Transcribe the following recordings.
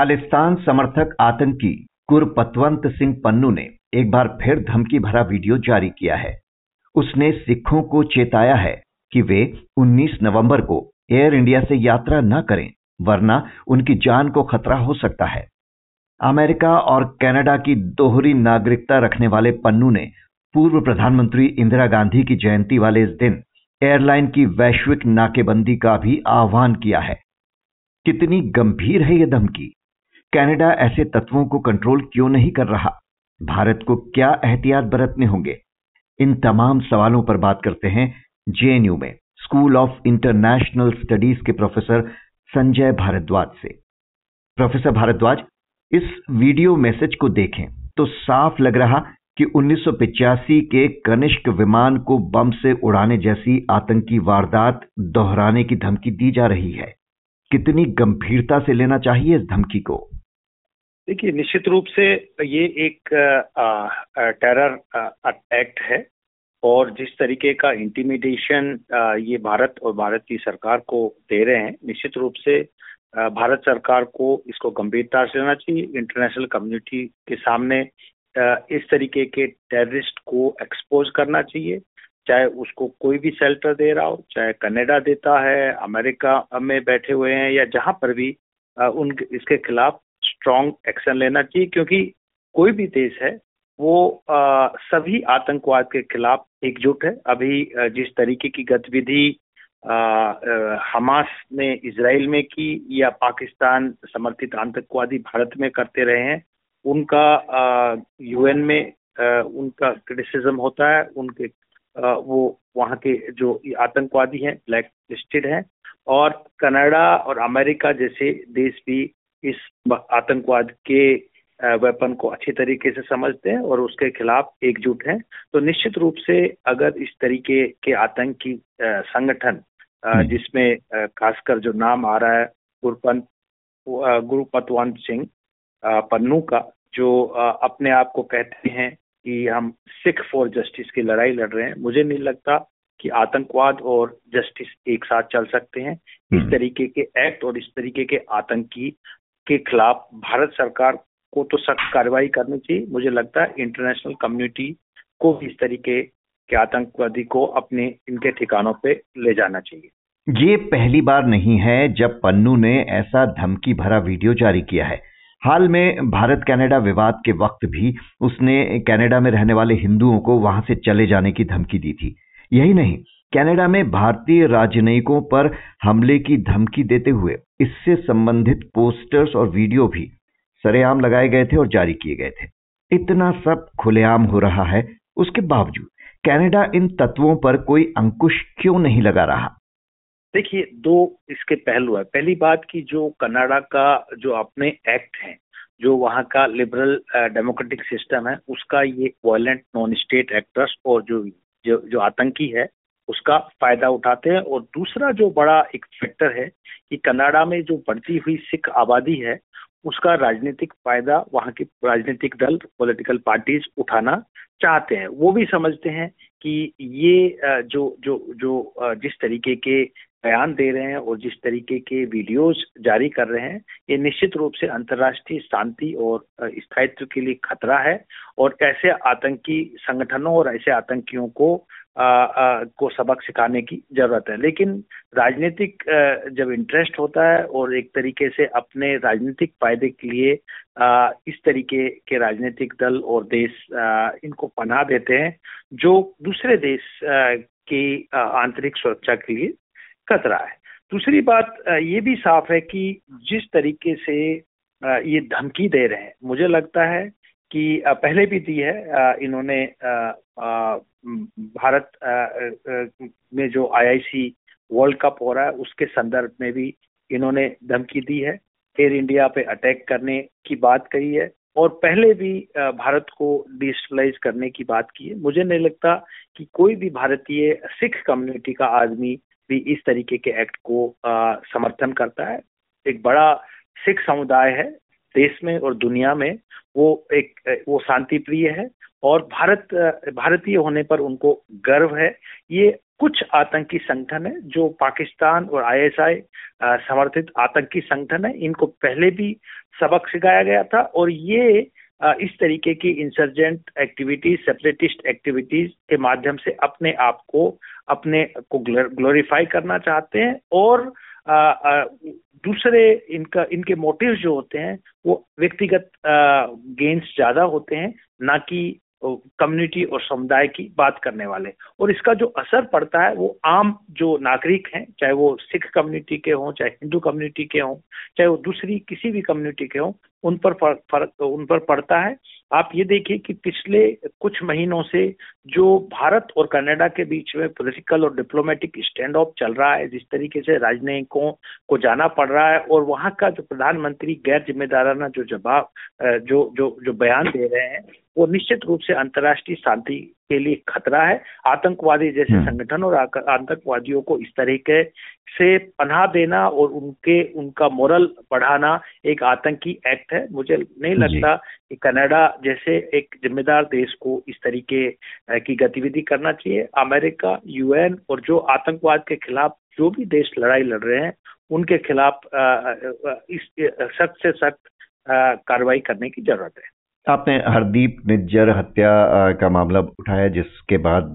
खालिस्तान समर्थक आतंकी गुरपतवंत सिंह पन्नू ने एक बार फिर धमकी भरा वीडियो जारी किया है। उसने सिखों को चेताया है कि वे 19 नवंबर को एयर इंडिया से यात्रा न करें, वरना उनकी जान को खतरा हो सकता है। अमेरिका और कनाडा की दोहरी नागरिकता रखने वाले पन्नू ने पूर्व प्रधानमंत्री इंदिरा गांधी की जयंती वाले इस दिन एयरलाइन की वैश्विक नाकेबंदी का भी आह्वान किया है। कितनी गंभीर है यह धमकी? कनाडा ऐसे तत्वों को कंट्रोल क्यों नहीं कर रहा? भारत को क्या एहतियात बरतने होंगे? इन तमाम सवालों पर बात करते हैं जेएनयू में स्कूल ऑफ़ इंटरनेशनल स्टडीज़ के प्रोफेसर संजय भारद्वाज से। प्रोफेसर भारद्वाज, इस वीडियो मैसेज को देखें तो साफ़ लग रहा कि 1985 के कनिष्क विमान को बम से उड़ाने जैसी आतंकी वारदात दोहराने की धमकी दी जा रही है। कितनी गंभीरता से लेना चाहिए इस धमकी को? देखिए, निश्चित रूप से ये एक टेरर एक्ट है और जिस तरीके का इंटीमिडेशन ये भारत और भारत की सरकार को दे रहे हैं, निश्चित रूप से भारत सरकार को इसको गंभीरता से लेना चाहिए। इंटरनेशनल कम्युनिटी के सामने इस तरीके के टेररिस्ट को एक्सपोज करना चाहिए। चाहे उसको कोई भी शेल्टर दे रहा हो, चाहे कनाडा देता है, अमेरिका में बैठे हुए हैं या जहाँ पर भी उन, इसके खिलाफ स्ट्रॉन्ग एक्शन लेना चाहिए क्योंकि कोई भी देश है वो आ, सभी आतंकवाद के खिलाफ एकजुट है। अभी जिस तरीके की गतिविधि हमास ने इसराइल में की या पाकिस्तान समर्थित आतंकवादी भारत में करते रहे हैं उनका यूएन में आ, उनका क्रिटिसिज्म होता है उनके आ, वो वहाँ के जो आतंकवादी हैं ब्लैक लिस्टेड हैं। और कनाडा और अमेरिका जैसे देश भी इस आतंकवाद के वेपन को अच्छे तरीके से समझते हैं और उसके खिलाफ एकजुट हैं तो निश्चित रूप से अगर इस तरीके के आतंकी संगठन हम्म। जिसमें खासकर जो नाम आ रहा है गुरुपंत गुरुपतवंत सिंह पन्नू का जो अपने आप को कहते हैं कि हम सिख फॉर जस्टिस की लड़ाई लड़ रहे हैं मुझे नहीं लगता कि आतंकवाद और जस्टिस एक साथ चल सकते हैं इस हम्म। तरीके के एक्ट और इस तरीके के आतंकी के खिलाफ भारत सरकार को तो सख्त कार्रवाई करनी चाहिए। मुझे लगता है इंटरनेशनल कम्युनिटी को इस तरीके के आतंकवादी को अपने इनके ठिकानों पे ले जाना चाहिए। ये पहली बार नहीं है जब पन्नू ने ऐसा धमकी भरा वीडियो जारी किया है। हाल में भारत कनाडा विवाद के वक्त भी उसने कनाडा में रहने वाले हिंदुओं को वहाँ से चले जाने की धमकी दी थी। यही नहीं कनाडा में भारतीय राजनयिकों पर हमले की धमकी देते हुए, इससे संबंधित पोस्टर्स और वीडियो भी सरेआम लगाए गए थे और जारी किए गए थे। इतना सब खुलेआम हो रहा है, उसके बावजूद कनाडा इन तत्वों पर कोई अंकुश क्यों नहीं लगा रहा? देखिए, दो इसके पहलू है। पहली बात की जो कनाडा का जो अपने एक्ट है, जो वहाँ का लिबरल डेमोक्रेटिक सिस्टम है, उसका ये वायलेंट नॉन स्टेट एक्टर्स और जो जो जो आतंकी है उसका फ़ायदा उठाते हैं। और दूसरा जो बड़ा एक फैक्टर है कि कनाडा में जो बढ़ती हुई सिख आबादी है, उसका राजनीतिक फ़ायदा वहाँ के राजनीतिक दल पॉलिटिकल पार्टीज़ उठाना चाहते हैं। वो भी समझते हैं कि ये जो जो जो जिस तरीके के बयान दे रहे हैं और जिस तरीके के वीडियोस जारी कर रहे हैं, ये निश्चित रूप से अंतर्राष्ट्रीय शांति और स्थायित्व के लिए खतरा है। और ऐसे आतंकी संगठनों और ऐसे आतंकियों को आ, आ, को सबक सिखाने की ज़रूरत है। लेकिन राजनीतिक जब इंटरेस्ट होता है और एक तरीके से अपने राजनीतिक फ़ायदे के लिए आ, इस तरीके के राजनीतिक दल और देश आ, इनको पनाह देते हैं जो दूसरे देश आ, की आंतरिक सुरक्षा के लिए खतरा है। दूसरी बात ये भी साफ़ है कि जिस तरीके से ये धमकी दे रहे हैं मुझे लगता है कि पहले भी दी है इन्होंने भारत में जो आईआईसी वर्ल्ड कप हो रहा है, उसके संदर्भ में भी इन्होंने धमकी दी है। एयर इंडिया पे अटैक करने की बात कही है और पहले भी भारत को डिजिटलाइज करने की बात की है। मुझे नहीं लगता कि कोई भी भारतीय सिख कम्युनिटी का आदमी भी इस तरीके के एक्ट को समर्थन करता है। एक बड़ा सिख समुदाय है देश में और दुनिया में वो एक, वो शांति प्रिय है और भारत, भारतीय होने पर उनको गर्व है। ये कुछ आतंकी संगठन है जो पाकिस्तान और आईएसआई समर्थित आतंकी संगठन है। इनको पहले भी सबक सिखाया गया था और ये इस तरीके की इंसर्जेंट एक्टिविटीज़ सेपरेटिस्ट एक्टिविटीज़ के माध्यम से अपने आप को, अपने को ग्लोरीफाई करना चाहते हैं और दूसरे इनका, इनके मोटिव जो होते हैं, वो व्यक्तिगत गेंस ज़्यादा होते हैं, ना कि कम्युनिटी और समुदाय की बात करने वाले। और इसका जो असर पड़ता है, वो आम जो नागरिक हैं, चाहे वो सिख कम्युनिटी के हों, चाहे हिंदू कम्युनिटी के हों, चाहे वो दूसरी किसी भी कम्युनिटी के हों, उन पर फ़र्क उन पर पड़ता है। आप ये देखिए कि पिछले कुछ महीनों से जो भारत और कनाडा के बीच में पॉलिटिकल और डिप्लोमेटिक स्टैंड ऑफ़ चल रहा है, जिस तरीके से राजनयिकों को जाना पड़ रहा है और वहाँ का जो प्रधानमंत्री गैर जिम्मेदाराना जो जवाब जो जो जो बयान दे रहे हैं वो निश्चित रूप से अंतर्राष्ट्रीय शांति के लिए खतरा है। आतंकवादी जैसे हम्म। संगठन और आतंकवादियों को इस तरीके से पनाह देना और उनके उनका मोरल बढ़ाना एक आतंकी एक्ट है। मुझे नहीं लगता कि कनाडा जैसे एक जिम्मेदार देश को इस तरीके की गतिविधि करना चाहिए। अमेरिका यूएन और जो आतंकवाद के खिलाफ जो भी देश लड़ाई लड़ रहे हैं उनके खिलाफ इस सख्त से सख्त कार्रवाई करने की ज़रूरत है। आपने हरदीप निज्जर हत्या का मामला उठाया, जिसके बाद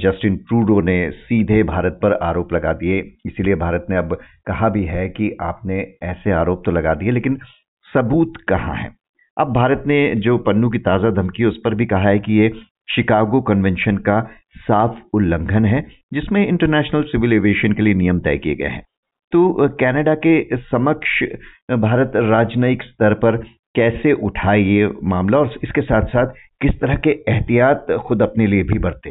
जस्टिन ट्रूडो ने सीधे भारत पर आरोप लगा दिए। इसीलिए भारत ने अब कहा भी है कि आपने ऐसे आरोप तो लगा दिए, लेकिन सबूत कहाँ है? अब भारत ने जो पन्नू की ताज़ा धमकी, उस पर भी कहा है कि ये शिकागो कन्वेंशन का साफ़ उल्लंघन है, जिसमें इंटरनेशनल सिविल एविएशन के लिए नियम तय किए गए हैं। तो कनाडा के समक्ष भारत राजनयिक स्तर पर कैसे उठाए ये मामला और इसके साथ साथ किस तरह के एहतियात खुद अपने लिए भी बरते?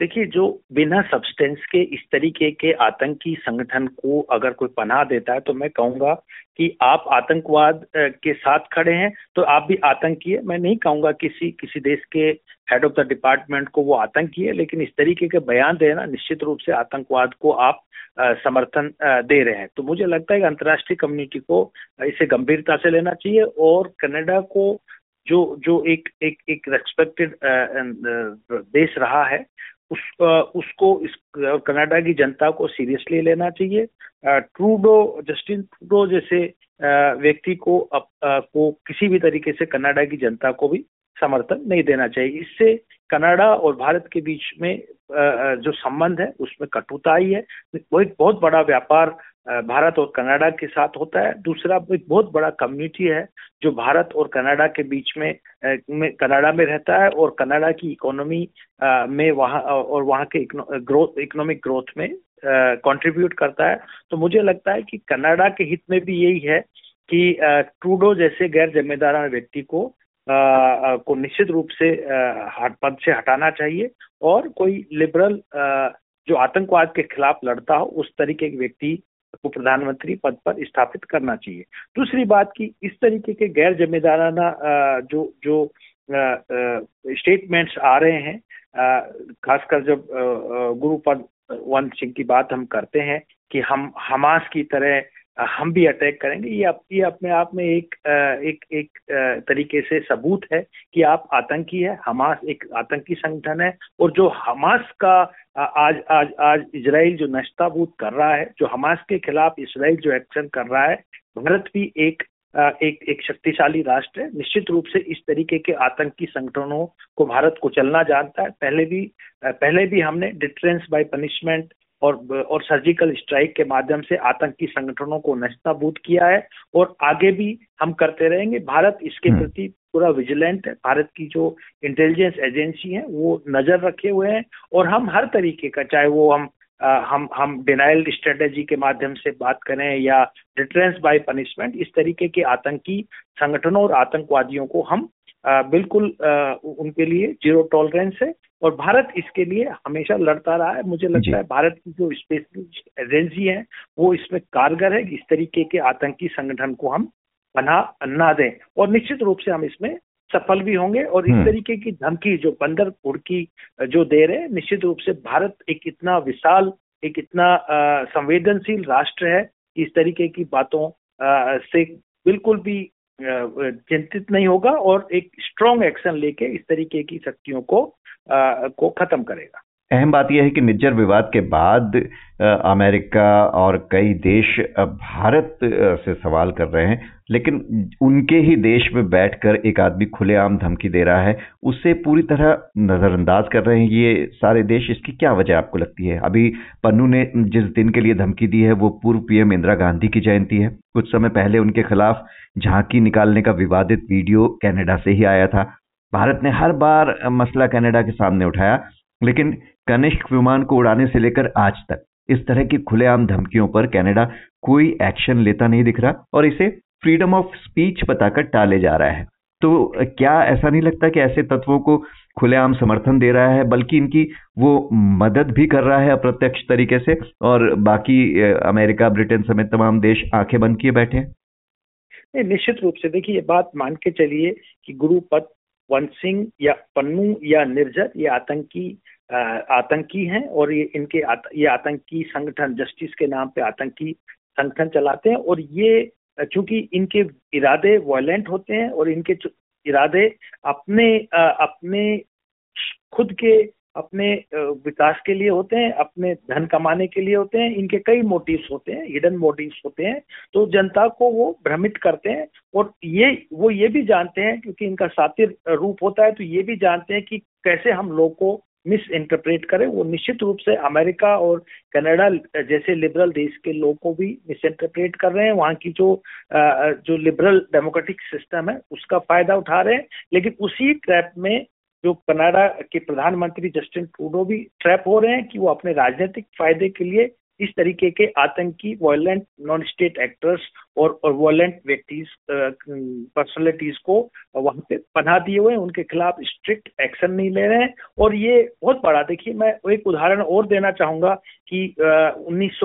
देखिए, जो बिना सब्सटेंस के, इस तरीके के आतंकी संगठन को अगर कोई पनाह देता है तो मैं कहूँगा कि आप आतंकवाद के साथ खड़े हैं तो आप भी आतंकी है। मैं नहीं कहूँगा किसी किसी देश के हेड ऑफ़ द डिपार्टमेंट को वो आतंकी है लेकिन इस तरीके के बयान देना निश्चित रूप से आतंकवाद को आप समर्थन दे रहे हैं। तो मुझे लगता है कि अंतर्राष्ट्रीय कम्युनिटी को इसे गंभीरता से लेना चाहिए और कनाडा को जो जो एक एक एक रेस्पेक्टेड देश रहा है उस उसको इस कनाडा की जनता को सीरियसली लेना चाहिए। ट्रूडो जस्टिन ट्रूडो जैसे व्यक्ति को अप, को किसी भी तरीके से कनाडा की जनता को भी समर्थन नहीं देना चाहिए। इससे कनाडा और भारत के बीच में जो संबंध है उसमें कटुता आई है। वो एक बहुत बड़ा व्यापार भारत और कनाडा के साथ होता है। दूसरा एक बहुत बड़ा कम्युनिटी है जो भारत और कनाडा के बीच में, कनाडा में रहता है और कनाडा की इकोनॉमी में वहाँ और वहाँ के ग्रोथ इकोनॉमिक ग्रोथ में कंट्रीब्यूट करता है। तो मुझे लगता है कि कनाडा के हित में भी यही है कि ट्रूडो जैसे गैर जिम्मेदाराना व्यक्ति को को निश्चित रूप से पद से हटाना चाहिए और कोई लिबरल जो आतंकवाद के खिलाफ लड़ता हो उस तरीके के व्यक्ति को प्रधानमंत्री पद पर स्थापित करना चाहिए। दूसरी बात की इस तरीके के गैर जिम्मेदाराना जो जो स्टेटमेंट्स आ रहे हैं खासकर जब गुरुपद वंत सिंह की बात हम करते हैं कि हम, हमास की तरह हम भी अटैक करेंगे। ये ये अपने आप में एक एक एक तरीके से सबूत है कि आप आतंकी है, हमास एक आतंकी संगठन है और जो हमास का आज आज आज इसराइल जो नश्ताबूत कर रहा है, जो हमास के खिलाफ इसराइल जो एक्शन कर रहा है, भारत भी एक एक एक शक्तिशाली राष्ट्र है। निश्चित रूप से इस तरीके के आतंकी संगठनों को भारत को चलना जानता है। पहले भी पहले भी हमने डिटरेंस बाय पनिशमेंट और और सर्जिकल स्ट्राइक के माध्यम से आतंकी संगठनों को नस्ताबूत किया है और आगे भी हम करते रहेंगे भारत इसके हम्म। प्रति पूरा विजिलेंट है भारत की जो इंटेलिजेंस एजेंसी है वो नज़र रखे हुए हैं और हम हर तरीके का चाहे वो हम आ, हम हम डिनाइल स्ट्रेटेजी के माध्यम से बात करें या डिटरेंस बाय पनिशमेंट इस तरीके के आतंकी संगठनों और आतंकवादियों को हम बिल्कुल उनके लिए ज़ीरो टॉलरेंस है और भारत इसके लिए हमेशा लड़ता रहा है मुझे लगता है भारत की जो स्पेशल एजेंसी है वो इसमें कारगर है इस तरीके के आतंकी संगठन को हम बना ना दें और निश्चित रूप से हम इसमें सफल भी होंगे और इस हम्म। तरीके की धमकी जो बंदर उड़की जो दे रहे हैं निश्चित रूप से भारत एक इतना विशाल एक इतना संवेदनशील राष्ट्र है इस तरीके की बातों आ, से बिल्कुल भी चिंतित नहीं होगा और एक स्ट्रॉन्ग एक्शन लेके इस तरीके की शक्तियों को आ, को खत्म करेगा। अहम बात यह है कि निज्जर विवाद के बाद अमेरिका और कई देश भारत से सवाल कर रहे हैं। लेकिन उनके ही देश में बैठकर एक आदमी खुलेआम धमकी दे रहा है, उससे पूरी तरह नजरअंदाज कर रहे हैं। ये सारे देश, इसकी क्या वजह आपको लगती है? अभी पन्नू ने जिस दिन के लिए धमकी दी है, वो पूर्व पीएम इंदिरा गांधी की जयंती है। कुछ समय पहले उनके खिलाफ झांकी निकालने का विवादित वीडियो कनाडा से ही आया था। भारत ने हर बार मसला कनाडा के सामने उठाया, लेकिन कनिष्क विमान को उड़ाने से लेकर आज तक। इस तरह की खुलेआम धमकियों पर कनाडा कोई एक्शन लेता नहीं दिख रहा और इसे फ्रीडम ऑफ़ स्पीच बताकर टाले जा रहा है। तो क्या ऐसा नहीं लगता कि ऐसे तत्वों को खुलेआम समर्थन दे रहा है, बल्कि इनकी वो मदद भी कर रहा है अप्रत्यक्ष तरीके से और बाकी अमेरिका, ब्रिटेन समेत तमाम देश आँखें बंद किए बैठे हैं? निश्चित रूप से देखिए, ये बात मान के चलिए कि गुरुपत वंश सिंह या पन्नू या निर्जर या आतंकी आतंकी हैं और ये इनके आत, ये आतंकी संगठन जस्टिस के नाम पे आतंकी संगठन चलाते हैं और ये चूँकि इनके इरादे वायलेंट होते हैं और इनके इरादे अपने अपने खुद के अपने विकास के लिए होते हैं अपने धन कमाने के लिए होते हैं इनके कई मोटिव्स होते हैं हिडन मोटिव्स होते हैं तो जनता को वो भ्रमित करते हैं और ये वो ये भी जानते हैं क्योंकि इनका सातिर रूप होता है तो ये भी जानते हैं कि कैसे हम लोग को मिस इंटरप्रेट करें, वो निश्चित रूप से अमेरिका और कनाडा जैसे लिबरल देश के लोग को भी मिस इंटरप्रेट कर रहे हैं। वहाँ की जो जो लिबरल डेमोक्रेटिक सिस्टम है, उसका फ़ायदा उठा रहे हैं। लेकिन उसी ट्रैप में जो कनाडा के प्रधानमंत्री जस्टिन ट्रूडो भी ट्रैप हो रहे हैं कि वो अपने राजनीतिक फ़ायदे के लिए इस तरीके के आतंकी वायलेंट नॉन स्टेट एक्टर्स और और वायलेंट व्यक्तिज पर्सनैलिटीज को वहाँ पे पना दिए हुए हैं। उनके खिलाफ स्ट्रिक्ट एक्शन नहीं ले रहे हैं। और ये बहुत बड़ा, देखिए, मैं एक उदाहरण और देना चाहूँगा कि उन्नीस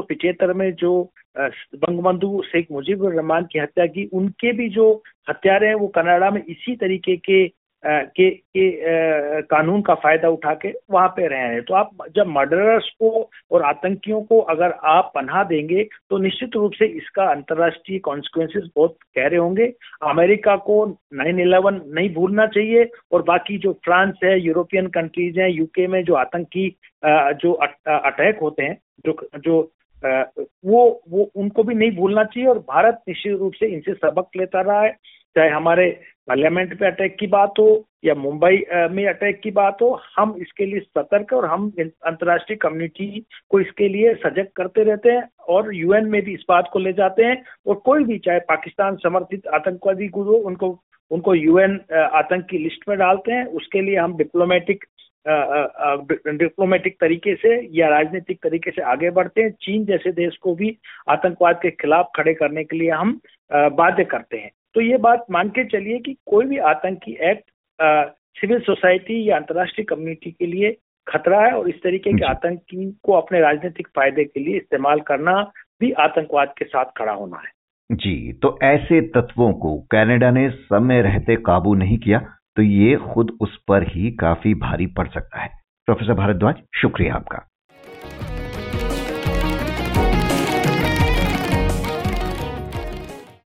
में जो बंगबंधु शेख मुजीबुर रहमान की हत्या की, उनके भी जो हत्यारे हैं वो कनाडा में इसी तरीके के के, के कानून का फ़ायदा उठा के वहाँ पे रह रहे हैं। तो आप जब मर्डरर्स को और आतंकियों को अगर आप पन्हा देंगे तो निश्चित रूप से इसका अंतर्राष्ट्रीय कॉन्सिक्वेंसेस बहुत गहरे होंगे। अमेरिका को नाइन इलेवन नहीं भूलना चाहिए और बाकी जो फ्रांस है यूरोपियन कंट्रीज़ हैं यूके में जो आतंकी जो अटैक होते हैं जो जो वो वो उनको भी नहीं भूलना चाहिए और भारत निश्चित रूप से इनसे सबक लेता रहा है। चाहे हमारे पार्लियामेंट पे अटैक की बात हो या मुंबई में अटैक की बात हो, हम इसके लिए सतर्क और हम अंतर्राष्ट्रीय कम्युनिटी को इसके लिए सजग करते रहते हैं और यूएन में भी इस बात को ले जाते हैं और कोई भी, चाहे पाकिस्तान समर्थित आतंकवादी गुरु हो, उनको उनको यूएन आतंक की लिस्ट में डालते हैं। उसके लिए हम डिप्लोमेटिक डिप्लोमेटिक तरीके से या राजनीतिक तरीके से आगे बढ़ते हैं। चीन जैसे देश को भी आतंकवाद के खिलाफ खड़े करने के लिए हम बाध्य करते हैं। तो ये बात मान के चलिए कि कोई भी आतंकी एक्ट सिविल सोसाइटी या अंतर्राष्ट्रीय कम्युनिटी के लिए खतरा है और इस तरीके के आतंकी को अपने राजनीतिक फ़ायदे के लिए इस्तेमाल करना भी आतंकवाद के साथ खड़ा होना है। जी तो ऐसे तत्वों को कनाडा ने समय रहते काबू नहीं किया तो ये खुद उस पर ही काफ़ी भारी पड़ सकता है। प्रोफेसर भारद्वाज शुक्रिया आपका।